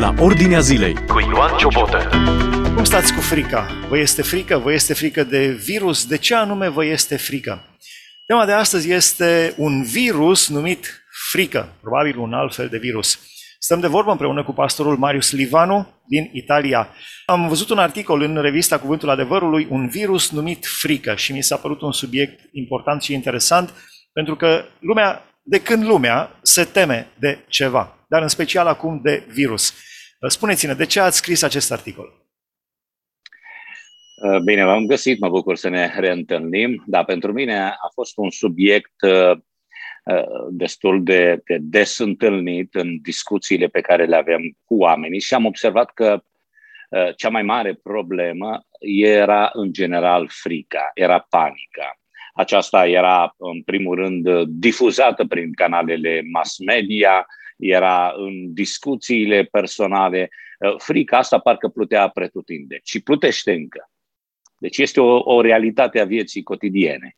la Ordinea Zilei cu Ioan Ciobotă. Cum stați cu frica? Vă este frică? Vă este frică de virus? De ce anume vă este frică? Tema de astăzi este un virus numit frică, probabil un alt fel de virus. Stăm de vorbă împreună cu pastorul Marius Livanu din Italia. Am văzut un articol în revista Cuvântul Adevărului, un virus numit frică și mi s-a părut un subiect important și interesant pentru că lumea, de când lumea se teme de ceva, dar în special acum de virus. Spuneți-ne, de ce ați scris acest articol? Uh, bine, v-am găsit, mă bucur să ne reîntâlnim, dar pentru mine a fost un subiect uh, uh, destul de, de des întâlnit în discuțiile pe care le avem cu oamenii și am observat că cea mai mare problemă era în general frica, era panica. Aceasta era, în primul rând, difuzată prin canalele mass media, era în discuțiile personale. Frica asta parcă plutea pretutinde și plutește încă. Deci este o, o realitate a vieții cotidiene.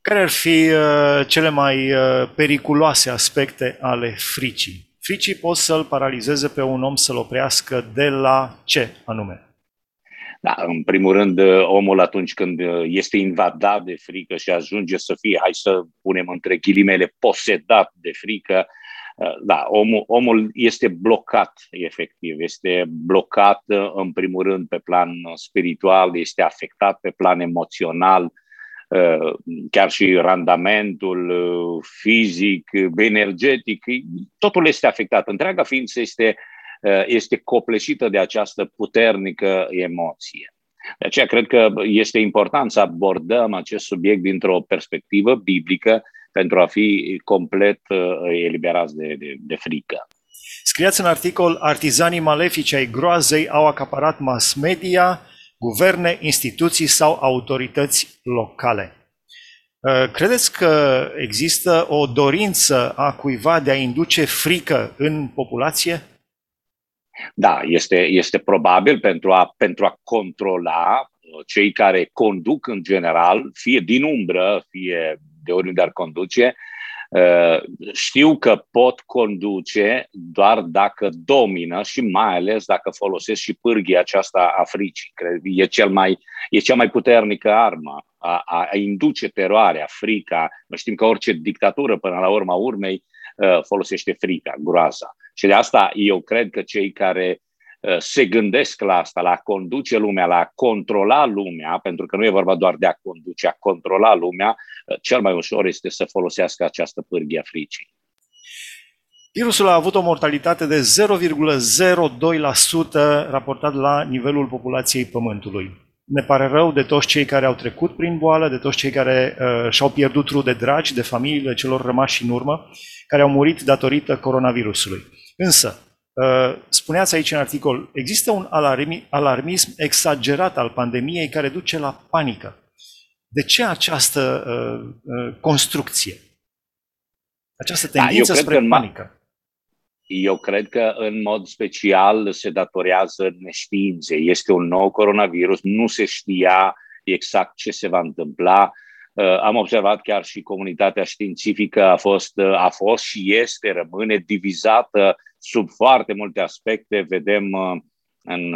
Care ar fi uh, cele mai uh, periculoase aspecte ale fricii? Fricii pot să-l paralizeze pe un om să-l oprească de la ce anume? Da, în primul rând, uh, omul atunci când uh, este invadat de frică și ajunge să fie, hai să punem între ghilimele, posedat de frică, uh, da, omul, omul este blocat, efectiv, este blocat în primul rând pe plan spiritual, este afectat pe plan emoțional, chiar și randamentul fizic, energetic, totul este afectat. Întreaga ființă este Eh, este copleșită de această puternică emoție. De aceea cred că este important să abordăm acest subiect dintr-o perspectivă biblică pentru a fi complet eh, eliberați de, de, de frică. Scriați în articol, artizanii malefici ai groazei au acaparat mass media, guverne, instituții sau autorități locale. Eh, credeți că există o dorință a cuiva de a induce frică în populație? Da, este, este probabil pentru a, pentru a controla uh, cei care conduc în general, fie din umbră, fie de oriunde ar conduce, uh, știu că pot conduce doar dacă domină și mai ales dacă folosesc și pârghia aceasta a fricii. Cred e, cel mai, e cea mai puternică armă a, a, a induce teroarea, frica. Știm că orice dictatură, până la urma urmei, uh, folosește frica, groaza. Și de asta eu cred că cei care uh, se gândesc la asta, la a conduce lumea, la a controla lumea, pentru că nu e vorba doar de a conduce, a controla lumea, uh, cel mai ușor este să folosească această pârghie a fricii. Virusul a avut o mortalitate de 0,02% raportat la nivelul populației Pământului. Ne pare rău de toți cei care au trecut prin boală, de toți cei care uh, și-au pierdut rude dragi, de familiile celor rămași în urmă, care au murit datorită coronavirusului. Însă, uh, spuneați aici în articol, există un alarmism exagerat al pandemiei care duce la panică. De ce această uh, uh, construcție? Această da, tendință da, spre panică? Eu cred că în mod special se datorează neștiinței. Este un nou coronavirus, nu se știa exact ce se va întâmpla. Uh, am observat chiar și comunitatea științifică a fost, uh, a fost și este, rămâne divizată sub foarte multe aspecte. Vedem uh, în,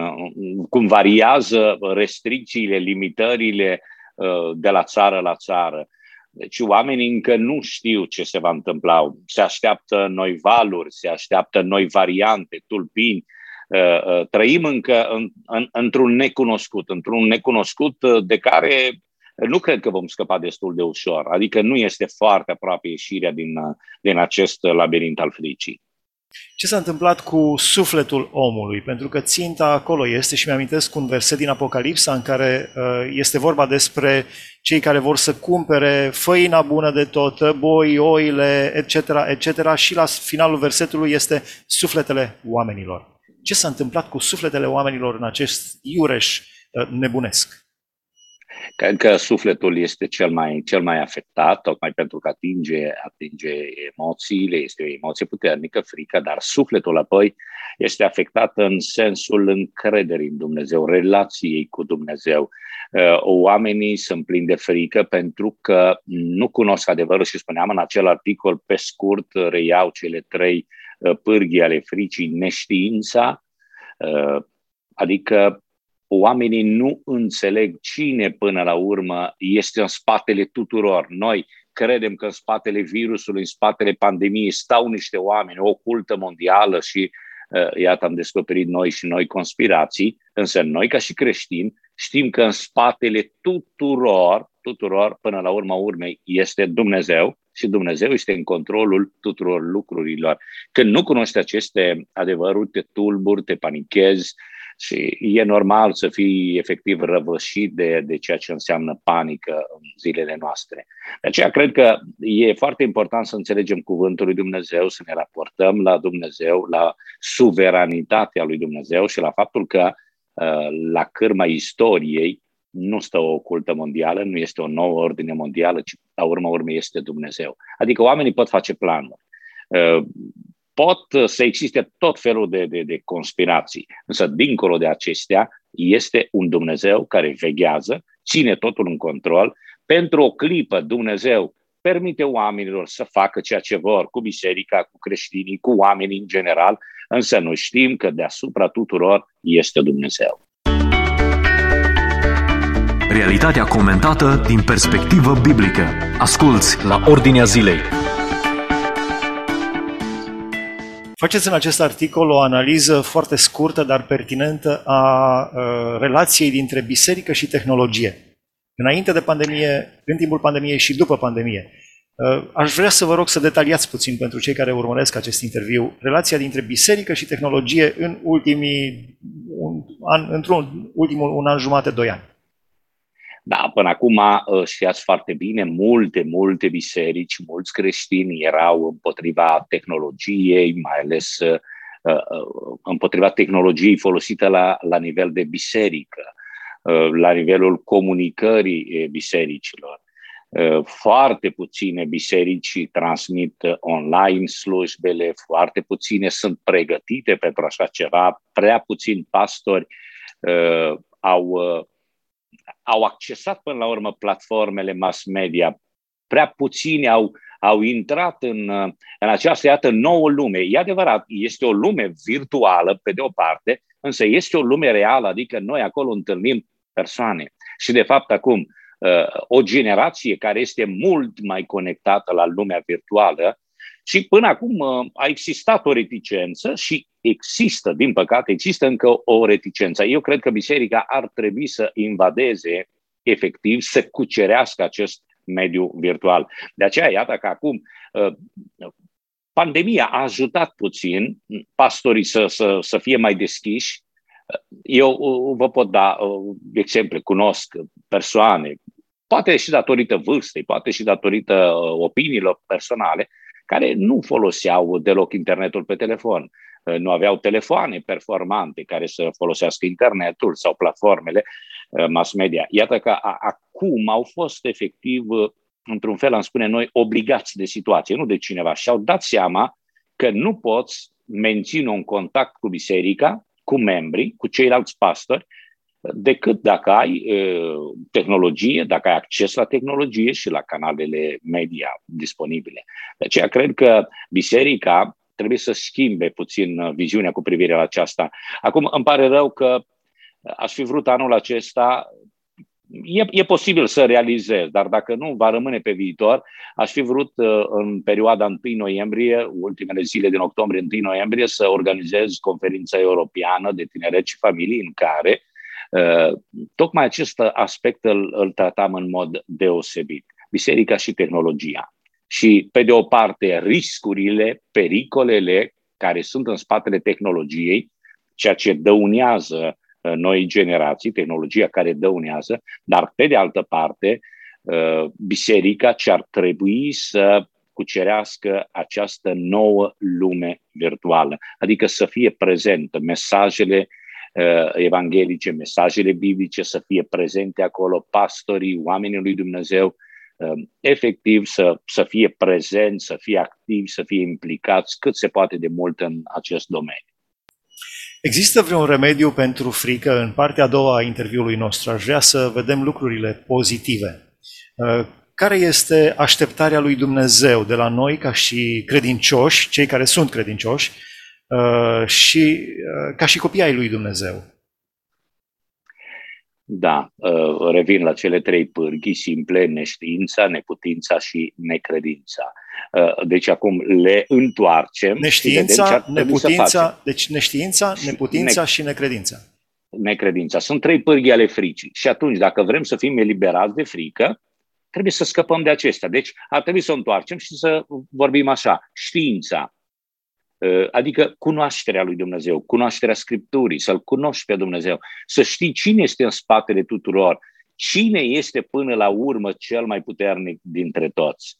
cum variază restricțiile, limitările de la țară la țară. Deci oamenii încă nu știu ce se va întâmpla. Se așteaptă noi valuri, se așteaptă noi variante, tulpini. Trăim încă în, în, într-un necunoscut, într-un necunoscut de care nu cred că vom scăpa destul de ușor. Adică nu este foarte aproape ieșirea din, din acest labirint al fricii. Ce s-a întâmplat cu sufletul omului? Pentru că ținta acolo este și mi-amintesc un verset din Apocalipsa în care uh, este vorba despre cei care vor să cumpere făina bună de tot, boi, oile, etc., etc. și la finalul versetului este sufletele oamenilor. Ce s-a întâmplat cu sufletele oamenilor în acest iureș uh, nebunesc? Cred că sufletul este cel mai, cel mai afectat, tocmai pentru că atinge, atinge emoțiile, este o emoție puternică, frică, dar sufletul apoi este afectat în sensul încrederii în Dumnezeu, relației cu Dumnezeu. Uh, oamenii sunt plini de frică pentru că nu cunosc adevărul și spuneam în acel articol, pe scurt, reiau cele trei uh, pârghii ale fricii, neștiința, Adică oamenii nu înțeleg cine până la urmă este în spatele tuturor. Noi credem că în spatele virusului, în spatele pandemiei stau niște oameni, o cultă mondială și uh, iată am descoperit noi și noi conspirații, însă noi ca și creștini știm că în spatele tuturor, tuturor, până la urma urmei, este Dumnezeu și Dumnezeu este în controlul tuturor lucrurilor. Când nu cunoști aceste adevăruri, te tulburi, te panichezi, și e normal să fii efectiv răvășit de, de ceea ce înseamnă panică în zilele noastre. De aceea cred că e foarte important să înțelegem cuvântul lui Dumnezeu, să ne raportăm la Dumnezeu, la suveranitatea lui Dumnezeu și la faptul că uh, la cârma istoriei nu stă o cultă mondială, nu este o nouă ordine mondială, ci la urma urmei este Dumnezeu. Adică oamenii pot face planuri. Uh, pot uh, să existe tot felul de, de, de conspirații, însă dincolo de acestea este un Dumnezeu care veghează, ține totul în control. Pentru o clipă Dumnezeu permite oamenilor să facă ceea ce vor cu biserica, cu creștinii, cu oamenii în general, însă noi știm că deasupra tuturor este Dumnezeu. Realitatea comentată din perspectivă biblică. Asculți la Ordinea Zilei. Faceți în acest articol o analiză foarte scurtă, dar pertinentă a uh, relației dintre biserică și tehnologie. Înainte de pandemie, în timpul pandemiei și după pandemie. Uh, aș vrea să vă rog să detaliați puțin pentru cei care urmăresc acest interviu relația dintre biserică și tehnologie în ultimii, un an, într-un ultimul un an jumate, doi ani. Da, până acum uh, știați foarte bine, multe, multe biserici, mulți creștini erau împotriva tehnologiei, mai ales uh, uh, împotriva tehnologiei folosită la, la nivel de biserică, la nivelul comunicării bisericilor. Foarte puține biserici transmit online slujbele, foarte puține sunt pregătite pentru așa ceva, prea puțini pastori au au accesat până la urmă platformele mass media. Prea puțini au, au intrat în, în această, iată, nouă lume. E adevărat, este o lume virtuală, pe de o parte, însă este o lume reală, adică noi acolo întâlnim persoane. Și, de fapt, acum, uh, o generație care este mult mai conectată la lumea virtuală și până acum uh, a existat o reticență și există, din păcate, există încă o reticență. Eu cred că biserica ar trebui să invadeze efectiv, să cucerească acest mediu virtual. De aceea, iată că acum uh, pandemia a ajutat puțin pastorii să, să, să fie mai deschiși. Eu uh, vă pot da exemple, cunosc persoane, poate și datorită vârstei, poate și datorită opiniilor personale, care nu foloseau deloc internetul pe telefon. Uh, nu aveau telefoane performante care să folosească internetul sau platformele uh, mass media. Iată că acum au fost efectiv, uh, într-un fel am spune noi, obligați de situație, nu de cineva, și au dat seama că nu poți menține un contact cu biserica, cu membrii, cu ceilalți pastori, decât dacă ai uh, tehnologie, dacă ai acces la tehnologie și la canalele media disponibile. De aceea cred că biserica trebuie să schimbe puțin uh, viziunea cu privire la aceasta. Acum îmi pare rău că aș fi vrut anul acesta E, e posibil să realizez, dar dacă nu, va rămâne pe viitor. Aș fi vrut uh, în perioada 1 noiembrie, ultimele zile din octombrie, 1 noiembrie, să organizez conferința europeană de tineret și familii în care uh, tocmai acest aspect îl, îl tratam în mod deosebit. Biserica și tehnologia și, pe de o parte, riscurile, pericolele care sunt în spatele tehnologiei, ceea ce dăunează uh, noi generații, tehnologia care dăunează, dar, pe de altă parte, uh, biserica ce ar trebui să cucerească această nouă lume virtuală, adică să fie prezentă mesajele uh, evanghelice, mesajele biblice, să fie prezente acolo, pastorii, oamenii lui Dumnezeu, Um, efectiv să, să fie prezenți, să fie activi, să fie implicați cât se poate de mult în acest domeniu. Există vreun remediu pentru frică? În partea a doua a interviului nostru aș vrea să vedem lucrurile pozitive. Uh, care este așteptarea lui Dumnezeu de la noi ca și credincioși, cei care sunt credincioși, uh, și uh, ca și copii ai lui Dumnezeu. Da, uh, revin la cele trei pârghii simple, neștiința, neputința și necredința. Uh, deci acum le întoarcem Neștiința, neputința, deci neștiința, neputința ne- și necredința. Necredința. Sunt trei pârghii ale fricii. Și atunci, dacă vrem să fim eliberați de frică, trebuie să scăpăm de acestea. Deci ar trebui să o întoarcem și să vorbim așa. Știința, uh, adică cunoașterea lui Dumnezeu, cunoașterea Scripturii, să-L cunoști pe Dumnezeu, să știi cine este în spatele tuturor, cine este până la urmă cel mai puternic dintre toți.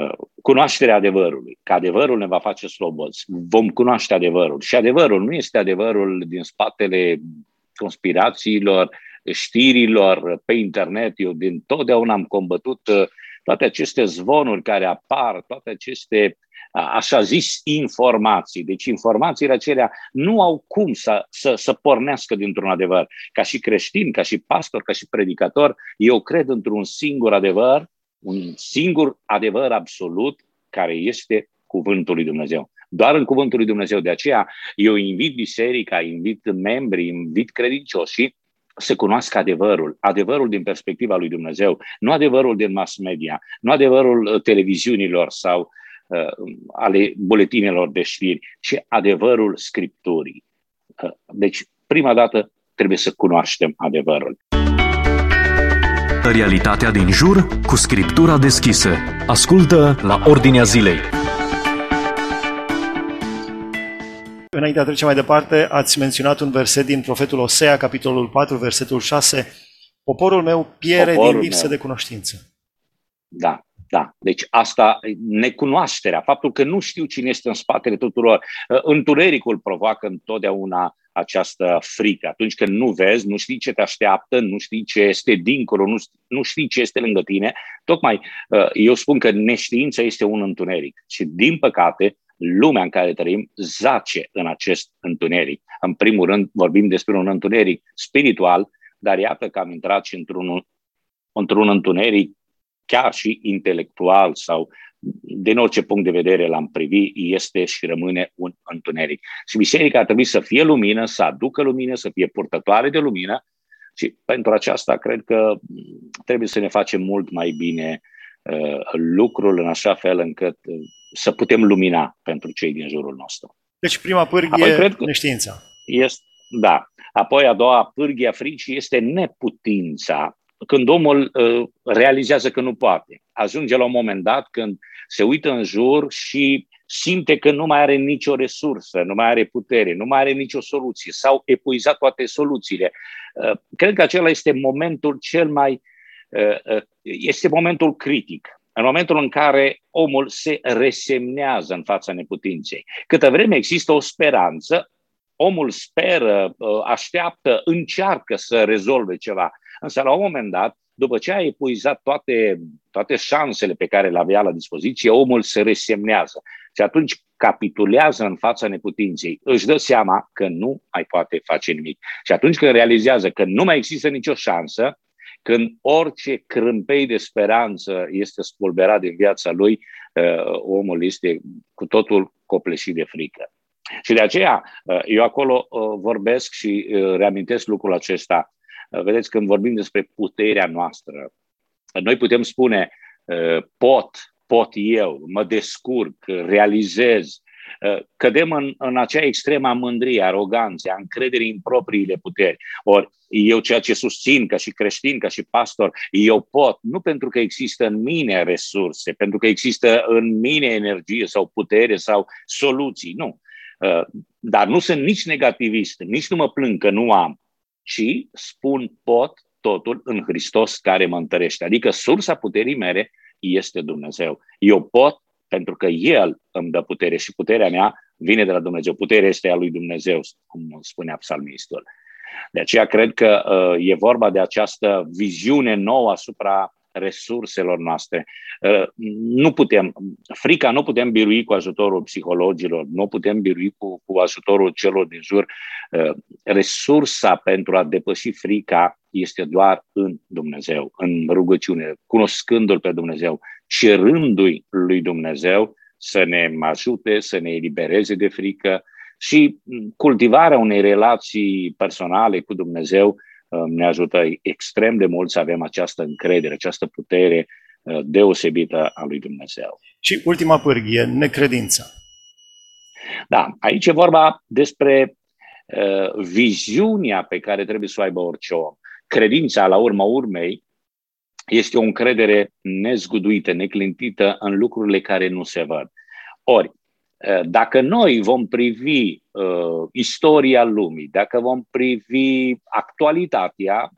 Uh, cunoașterea adevărului, că adevărul ne va face slobozi. Vom cunoaște adevărul. Și adevărul nu este adevărul din spatele conspirațiilor, știrilor pe internet. Eu din totdeauna am combătut uh, toate aceste zvonuri care apar, toate aceste așa zis informații. Deci informațiile acelea nu au cum să, să, să pornească dintr-un adevăr. Ca și creștin, ca și pastor, ca și predicator, eu cred într-un singur adevăr un singur adevăr absolut care este cuvântul lui Dumnezeu. Doar în cuvântul lui Dumnezeu. De aceea eu invit biserica, invit membrii, invit credincioșii să cunoască adevărul, adevărul din perspectiva lui Dumnezeu, nu adevărul din mass media, nu adevărul uh, televiziunilor sau uh, ale buletinelor de știri, ci adevărul Scripturii. Uh, deci, prima dată, trebuie să cunoaștem adevărul. Realitatea din jur cu scriptura deschisă. Ascultă la Ordinea Zilei. Înainte de a trece mai departe, ați menționat un verset din profetul Osea, capitolul 4, versetul 6. Poporul meu piere Poporul din lipsă meu. de cunoștință. Da, da. Deci asta, necunoașterea, faptul că nu știu cine este în spatele tuturor. Întunericul provoacă întotdeauna această frică. Atunci când nu vezi, nu știi ce te așteaptă, nu știi ce este dincolo, nu, nu știi ce este lângă tine, tocmai uh, eu spun că neștiința este un întuneric. Și din păcate, lumea în care trăim zace în acest întuneric. În primul rând, vorbim despre un întuneric spiritual, dar iată că am intrat și într-un, într-un întuneric chiar și intelectual sau din orice punct de vedere l-am privi, este și rămâne un întuneric. Și biserica ar trebui să fie lumină, să aducă lumină, să fie purtătoare de lumină și pentru aceasta cred că trebuie să ne facem mult mai bine uh, lucrul în așa fel încât uh, să putem lumina pentru cei din jurul nostru. Deci prima pârghie, Apoi, cred că neștiința. Este, da. Apoi a doua pârghie a fricii este neputința când omul uh, realizează că nu poate. Ajunge la un moment dat când se uită în jur și simte că nu mai are nicio resursă, nu mai are putere, nu mai are nicio soluție, s-au epuizat toate soluțiile. Uh, cred că acela este momentul cel mai. Uh, este momentul critic. În momentul în care omul se resemnează în fața neputinței. Câtă vreme există o speranță, omul speră, așteaptă, încearcă să rezolve ceva. Însă, la un moment dat, după ce a epuizat toate, toate șansele pe care le avea la dispoziție, omul se resemnează. Și atunci capitulează în fața neputinței. Își dă seama că nu mai poate face nimic. Și atunci când realizează că nu mai există nicio șansă, când orice crâmpei de speranță este spulberat din viața lui, uh, omul este cu totul copleșit de frică. Și de aceea, uh, eu acolo uh, vorbesc și reamintesc lucrul acesta Vedeți, când vorbim despre puterea noastră, noi putem spune pot, pot eu, mă descurc, realizez, cădem în, în acea extremă a mândriei, aroganței, a încrederii în propriile puteri. Ori eu ceea ce susțin ca și creștin, ca și pastor, eu pot, nu pentru că există în mine resurse, pentru că există în mine energie sau putere sau soluții, nu. Dar nu sunt nici negativist, nici nu mă plâng că nu am, ci spun pot totul în Hristos care mă întărește. Adică sursa puterii mele este Dumnezeu. Eu pot pentru că El îmi dă putere și puterea mea vine de la Dumnezeu. Puterea este a lui Dumnezeu, cum spunea psalmistul. De aceea cred că uh, e vorba de această viziune nouă asupra resurselor noastre. Uh, nu putem, frica nu putem birui cu ajutorul psihologilor, nu putem birui cu, cu ajutorul celor din jur. Uh, resursa pentru a depăși frica este doar în Dumnezeu, în rugăciune, cunoscându-L pe Dumnezeu, cerându-i lui Dumnezeu să ne ajute, să ne elibereze de frică și cultivarea unei relații personale cu Dumnezeu ne ajută extrem de mult să avem această încredere, această putere deosebită a lui Dumnezeu. Și ultima pârghie, necredința. Da, aici e vorba despre uh, viziunea pe care trebuie să o aibă orice om. Credința, la urma urmei, este o încredere nezguduită, neclintită în lucrurile care nu se văd. Ori, uh, dacă noi vom privi uh, istoria lumii, dacă vom privi actualitatea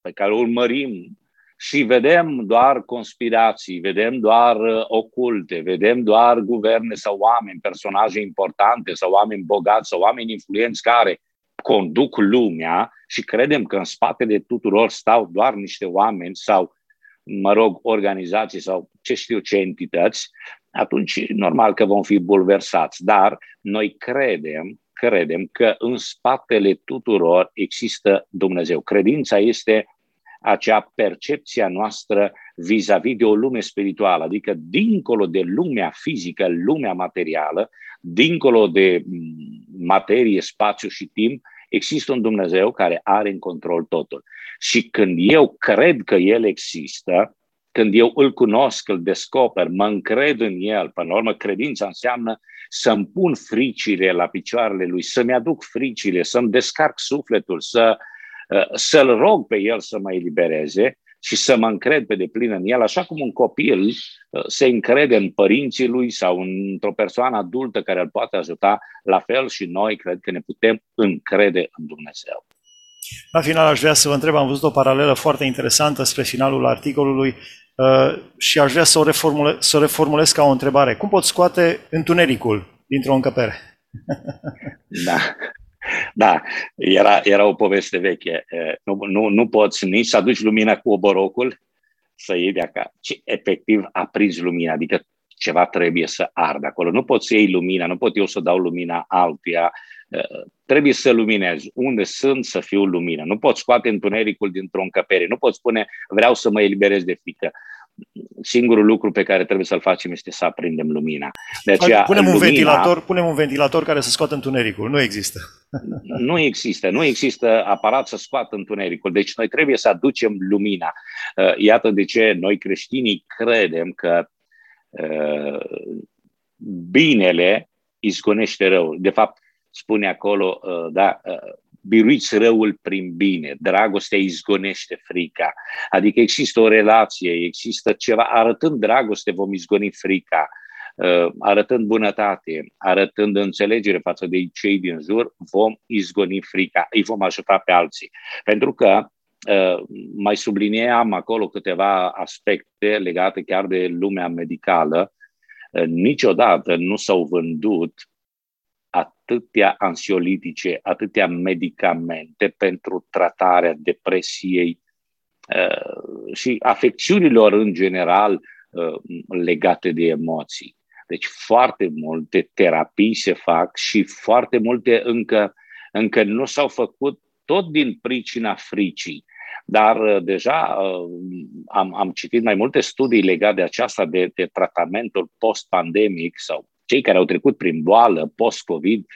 pe care o urmărim și vedem doar conspirații, vedem doar uh, oculte, vedem doar guverne sau oameni, personaje importante sau oameni bogați sau oameni influenți care conduc lumea și credem că în spatele tuturor stau doar niște oameni sau, mă rog, organizații sau ce știu ce entități, atunci normal că vom fi bulversați. Dar noi credem, credem că în spatele tuturor există Dumnezeu. Credința este acea percepție a noastră vis-a-vis de o lume spirituală, adică dincolo de lumea fizică, lumea materială, dincolo de mm, materie, spațiu și timp, există un Dumnezeu care are în control totul. Și când eu cred că El există, când eu îl cunosc, îl descoper, mă încred în El, până la urmă credința înseamnă să-mi pun fricile la picioarele Lui, să-mi aduc fricile, să-mi descarc sufletul, să Uh, să-l rog pe el să mă elibereze și să mă încred pe deplin în el, așa cum un copil uh, se încrede în părinții lui sau într-o persoană adultă care îl poate ajuta, la fel și noi cred că ne putem încrede în Dumnezeu. La final aș vrea să vă întreb, am văzut o paralelă foarte interesantă spre finalul articolului uh, și aș vrea să o, reformule, să o reformulez ca o întrebare. Cum pot scoate întunericul dintr-o încăpere? Da. Da, era, era o poveste veche. Nu, nu, nu poți nici să aduci lumina cu oborocul, să iei de acasă, ci efectiv aprins lumina, adică ceva trebuie să ardă acolo. Nu poți să iei lumina, nu pot eu să dau lumina altuia, trebuie să luminezi. Unde sunt să fiu lumină. Nu poți scoate întunericul dintr-o încăpere. Nu poți spune vreau să mă eliberez de frică singurul lucru pe care trebuie să-l facem este să aprindem lumina. De aceea, punem, lumina, un ventilator, punem un ventilator care să scoată întunericul. Nu există. Nu există. Nu există aparat să scoată întunericul. Deci noi trebuie să aducem lumina. Uh, iată de ce noi creștinii credem că uh, binele izgonește răul. De fapt, spune acolo, uh, da, biruiți răul prin bine, dragostea izgonește frica. Adică există o relație, există ceva, arătând dragoste vom izgoni frica, uh, arătând bunătate, arătând înțelegere față de cei din jur, vom izgoni frica, îi vom ajuta pe alții. Pentru că uh, mai sublinieam acolo câteva aspecte legate chiar de lumea medicală. Uh, niciodată nu s-au vândut atâtea ansiolitice, atâtea medicamente pentru tratarea depresiei uh, și afecțiunilor în general uh, legate de emoții. Deci foarte multe terapii se fac și foarte multe încă, încă nu s-au făcut tot din pricina fricii. Dar uh, deja am, am citit mai multe studii legate de aceasta, de, de tratamentul post-pandemic sau cei care au trecut prin boală post-COVID,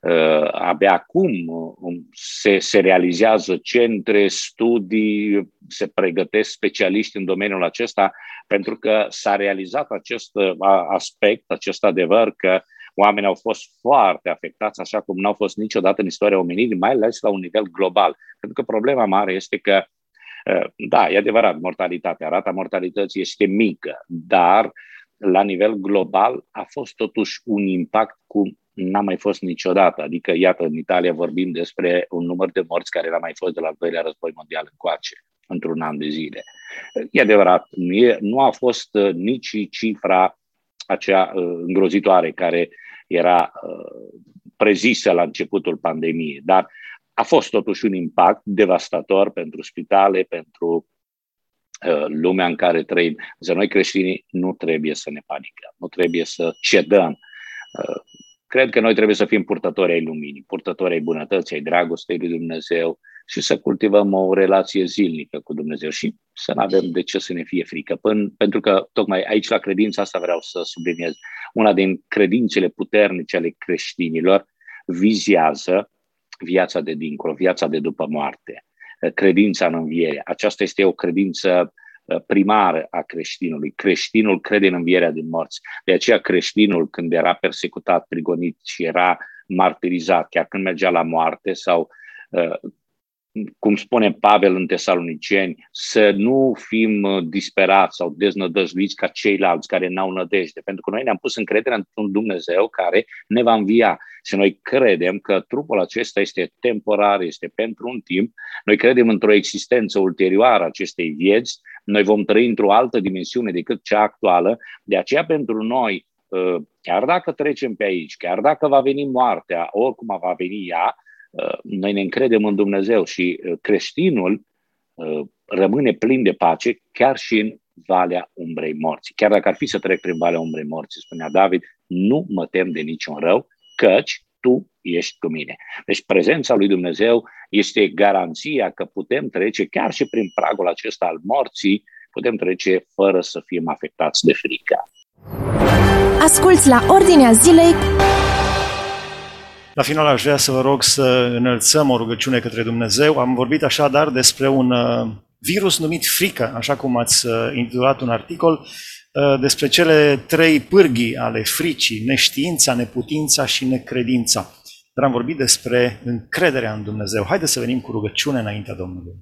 uh, abia acum uh, se, se realizează centre, studii, se pregătesc specialiști în domeniul acesta, pentru că s-a realizat acest uh, aspect, acest adevăr că oamenii au fost foarte afectați, așa cum n-au fost niciodată în istoria omenirii, mai ales la un nivel global. Pentru că problema mare este că da, e adevărat, mortalitatea, rata mortalității este mică, dar la nivel global a fost totuși un impact cum n-a mai fost niciodată. Adică, iată, în Italia vorbim despre un număr de morți care n-a mai fost de la al doilea război mondial încoace, într-un an de zile. E adevărat, nu, e, nu a fost uh, nici cifra acea uh, îngrozitoare care era uh, prezisă la începutul pandemiei, dar a fost totuși un impact devastator pentru spitale, pentru Uh, lumea în care trăim. Însă noi creștinii nu trebuie să ne panicăm, nu trebuie să cedăm. Uh, cred că noi trebuie să fim purtători ai luminii, purtători ai bunătății, ai dragostei lui Dumnezeu și să cultivăm o relație zilnică cu Dumnezeu și să nu avem de ce să ne fie frică. Până, pentru că tocmai aici la credința asta vreau să subliniez. Una din credințele puternice ale creștinilor vizează viața de dincolo, viața de după moarte, credința în înviere. Aceasta este o credință uh, primară a creștinului. Creștinul crede în învierea din morți. De aceea creștinul, când era persecutat, prigonit și era martirizat, chiar când mergea la moarte sau uh, cum spune Pavel în Tesaloniceni, să nu fim uh, disperați sau deznădăjduiți ca ceilalți care n-au nădejde, pentru că noi ne-am pus încredere într-un Dumnezeu care ne va învia. Și noi credem că trupul acesta este temporar, este pentru un timp, noi credem într-o existență ulterioară acestei vieți, noi vom trăi într-o altă dimensiune decât cea actuală, de aceea pentru noi, uh, chiar dacă trecem pe aici, chiar dacă va veni moartea, oricum va veni ea, Uh, noi ne încredem în Dumnezeu și uh, creștinul uh, rămâne plin de pace chiar și în valea umbrei morții. Chiar dacă ar fi să trec prin valea umbrei morții, spunea David, nu mă tem de niciun rău, căci tu ești cu mine. Deci prezența lui Dumnezeu este garanția că putem trece chiar și prin pragul acesta al morții, putem trece fără să fim afectați de frică. Asculți la Ordinea Zilei la final aș vrea să vă rog să înălțăm o rugăciune către Dumnezeu. Am vorbit așadar despre un uh, virus numit frică, așa cum ați uh, intitulat un articol, uh, despre cele trei pârghii ale fricii, neștiința, neputința și necredința. Dar am vorbit despre încrederea în Dumnezeu. Haideți să venim cu rugăciune înaintea Domnului.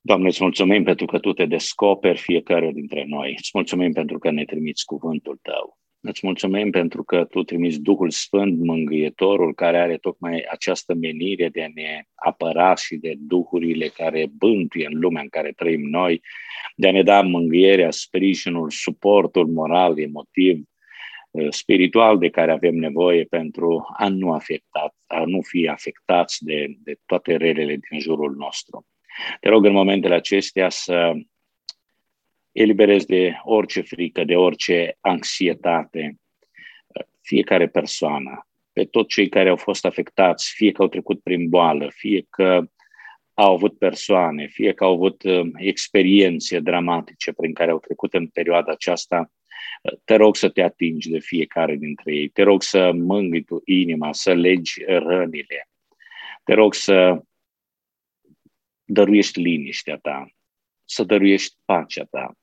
Doamne, îți mulțumim pentru că Tu te descoperi fiecare dintre noi. Îți mulțumim pentru că ne trimiți cuvântul Tău. Îți mulțumim pentru că Tu trimiți Duhul Sfânt, Mângâietorul, care are tocmai această menire de a ne apăra și de duhurile care bântuie în lumea în care trăim noi, de a ne da mângâierea, sprijinul, suportul moral, emotiv, uh, spiritual de care avem nevoie pentru a nu, afecta, a nu fi afectați de, de toate relele din jurul nostru. Te rog în momentele acestea să eliberezi de orice frică, de orice anxietate, fiecare persoană, pe toți cei care au fost afectați, fie că au trecut prin boală, fie că au avut persoane, fie că au avut uh, experiențe dramatice prin care au trecut în perioada aceasta, uh, te rog să te atingi de fiecare dintre ei, te rog să mângâi tu inima, să legi rănile, te rog să dăruiești liniștea ta, să dăruiești pacea ta,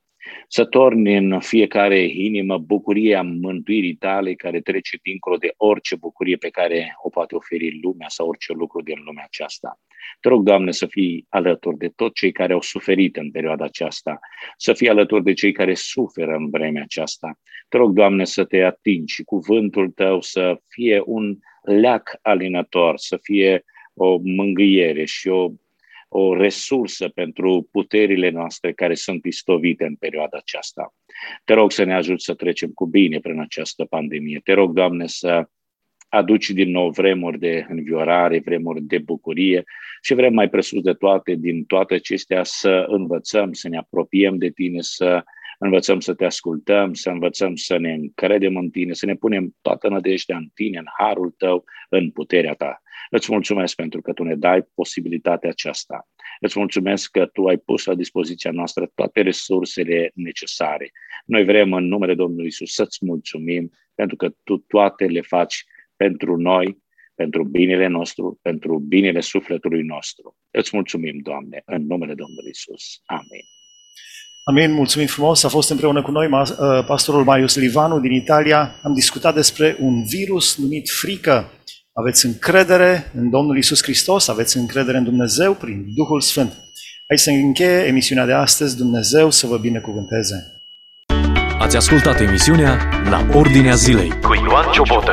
să torni în fiecare inimă bucuria mântuirii tale care trece dincolo de orice bucurie pe care o poate oferi lumea sau orice lucru din lumea aceasta. Te rog, Doamne, să fii alături de toți cei care au suferit în perioada aceasta, să fii alături de cei care suferă în vremea aceasta. Te rog, Doamne, să te atingi și cuvântul Tău să fie un leac alinător, să fie o mângâiere și o o resursă pentru puterile noastre care sunt istovite în perioada aceasta. Te rog să ne ajut să trecem cu bine prin această pandemie. Te rog, Doamne, să aduci din nou vremuri de înviorare, vremuri de bucurie și vrem mai presus de toate, din toate acestea, să învățăm, să ne apropiem de Tine, să învățăm să te ascultăm, să învățăm să ne încredem în Tine, să ne punem toată nădejdea în Tine, în harul Tău, în puterea Ta. Îți mulțumesc pentru că Tu ne dai posibilitatea aceasta. Îți mulțumesc că Tu ai pus la dispoziția noastră toate resursele necesare. Noi vrem în numele Domnului Isus să-ți mulțumim pentru că Tu toate le faci pentru noi, pentru binele nostru, pentru binele sufletului nostru. Îți mulțumim, Doamne, în numele Domnului Isus. Amin. Amin, mulțumim frumos. A fost împreună cu noi uh, pastorul Marius Livanu din Italia. Am discutat despre un virus numit frică. Aveți încredere în Domnul Isus Hristos, aveți încredere în Dumnezeu prin Duhul Sfânt. Aici se încheie emisiunea de astăzi. Dumnezeu să vă binecuvânteze. Ați ascultat emisiunea La Ordinea Zilei cu Ioan Ciobotă.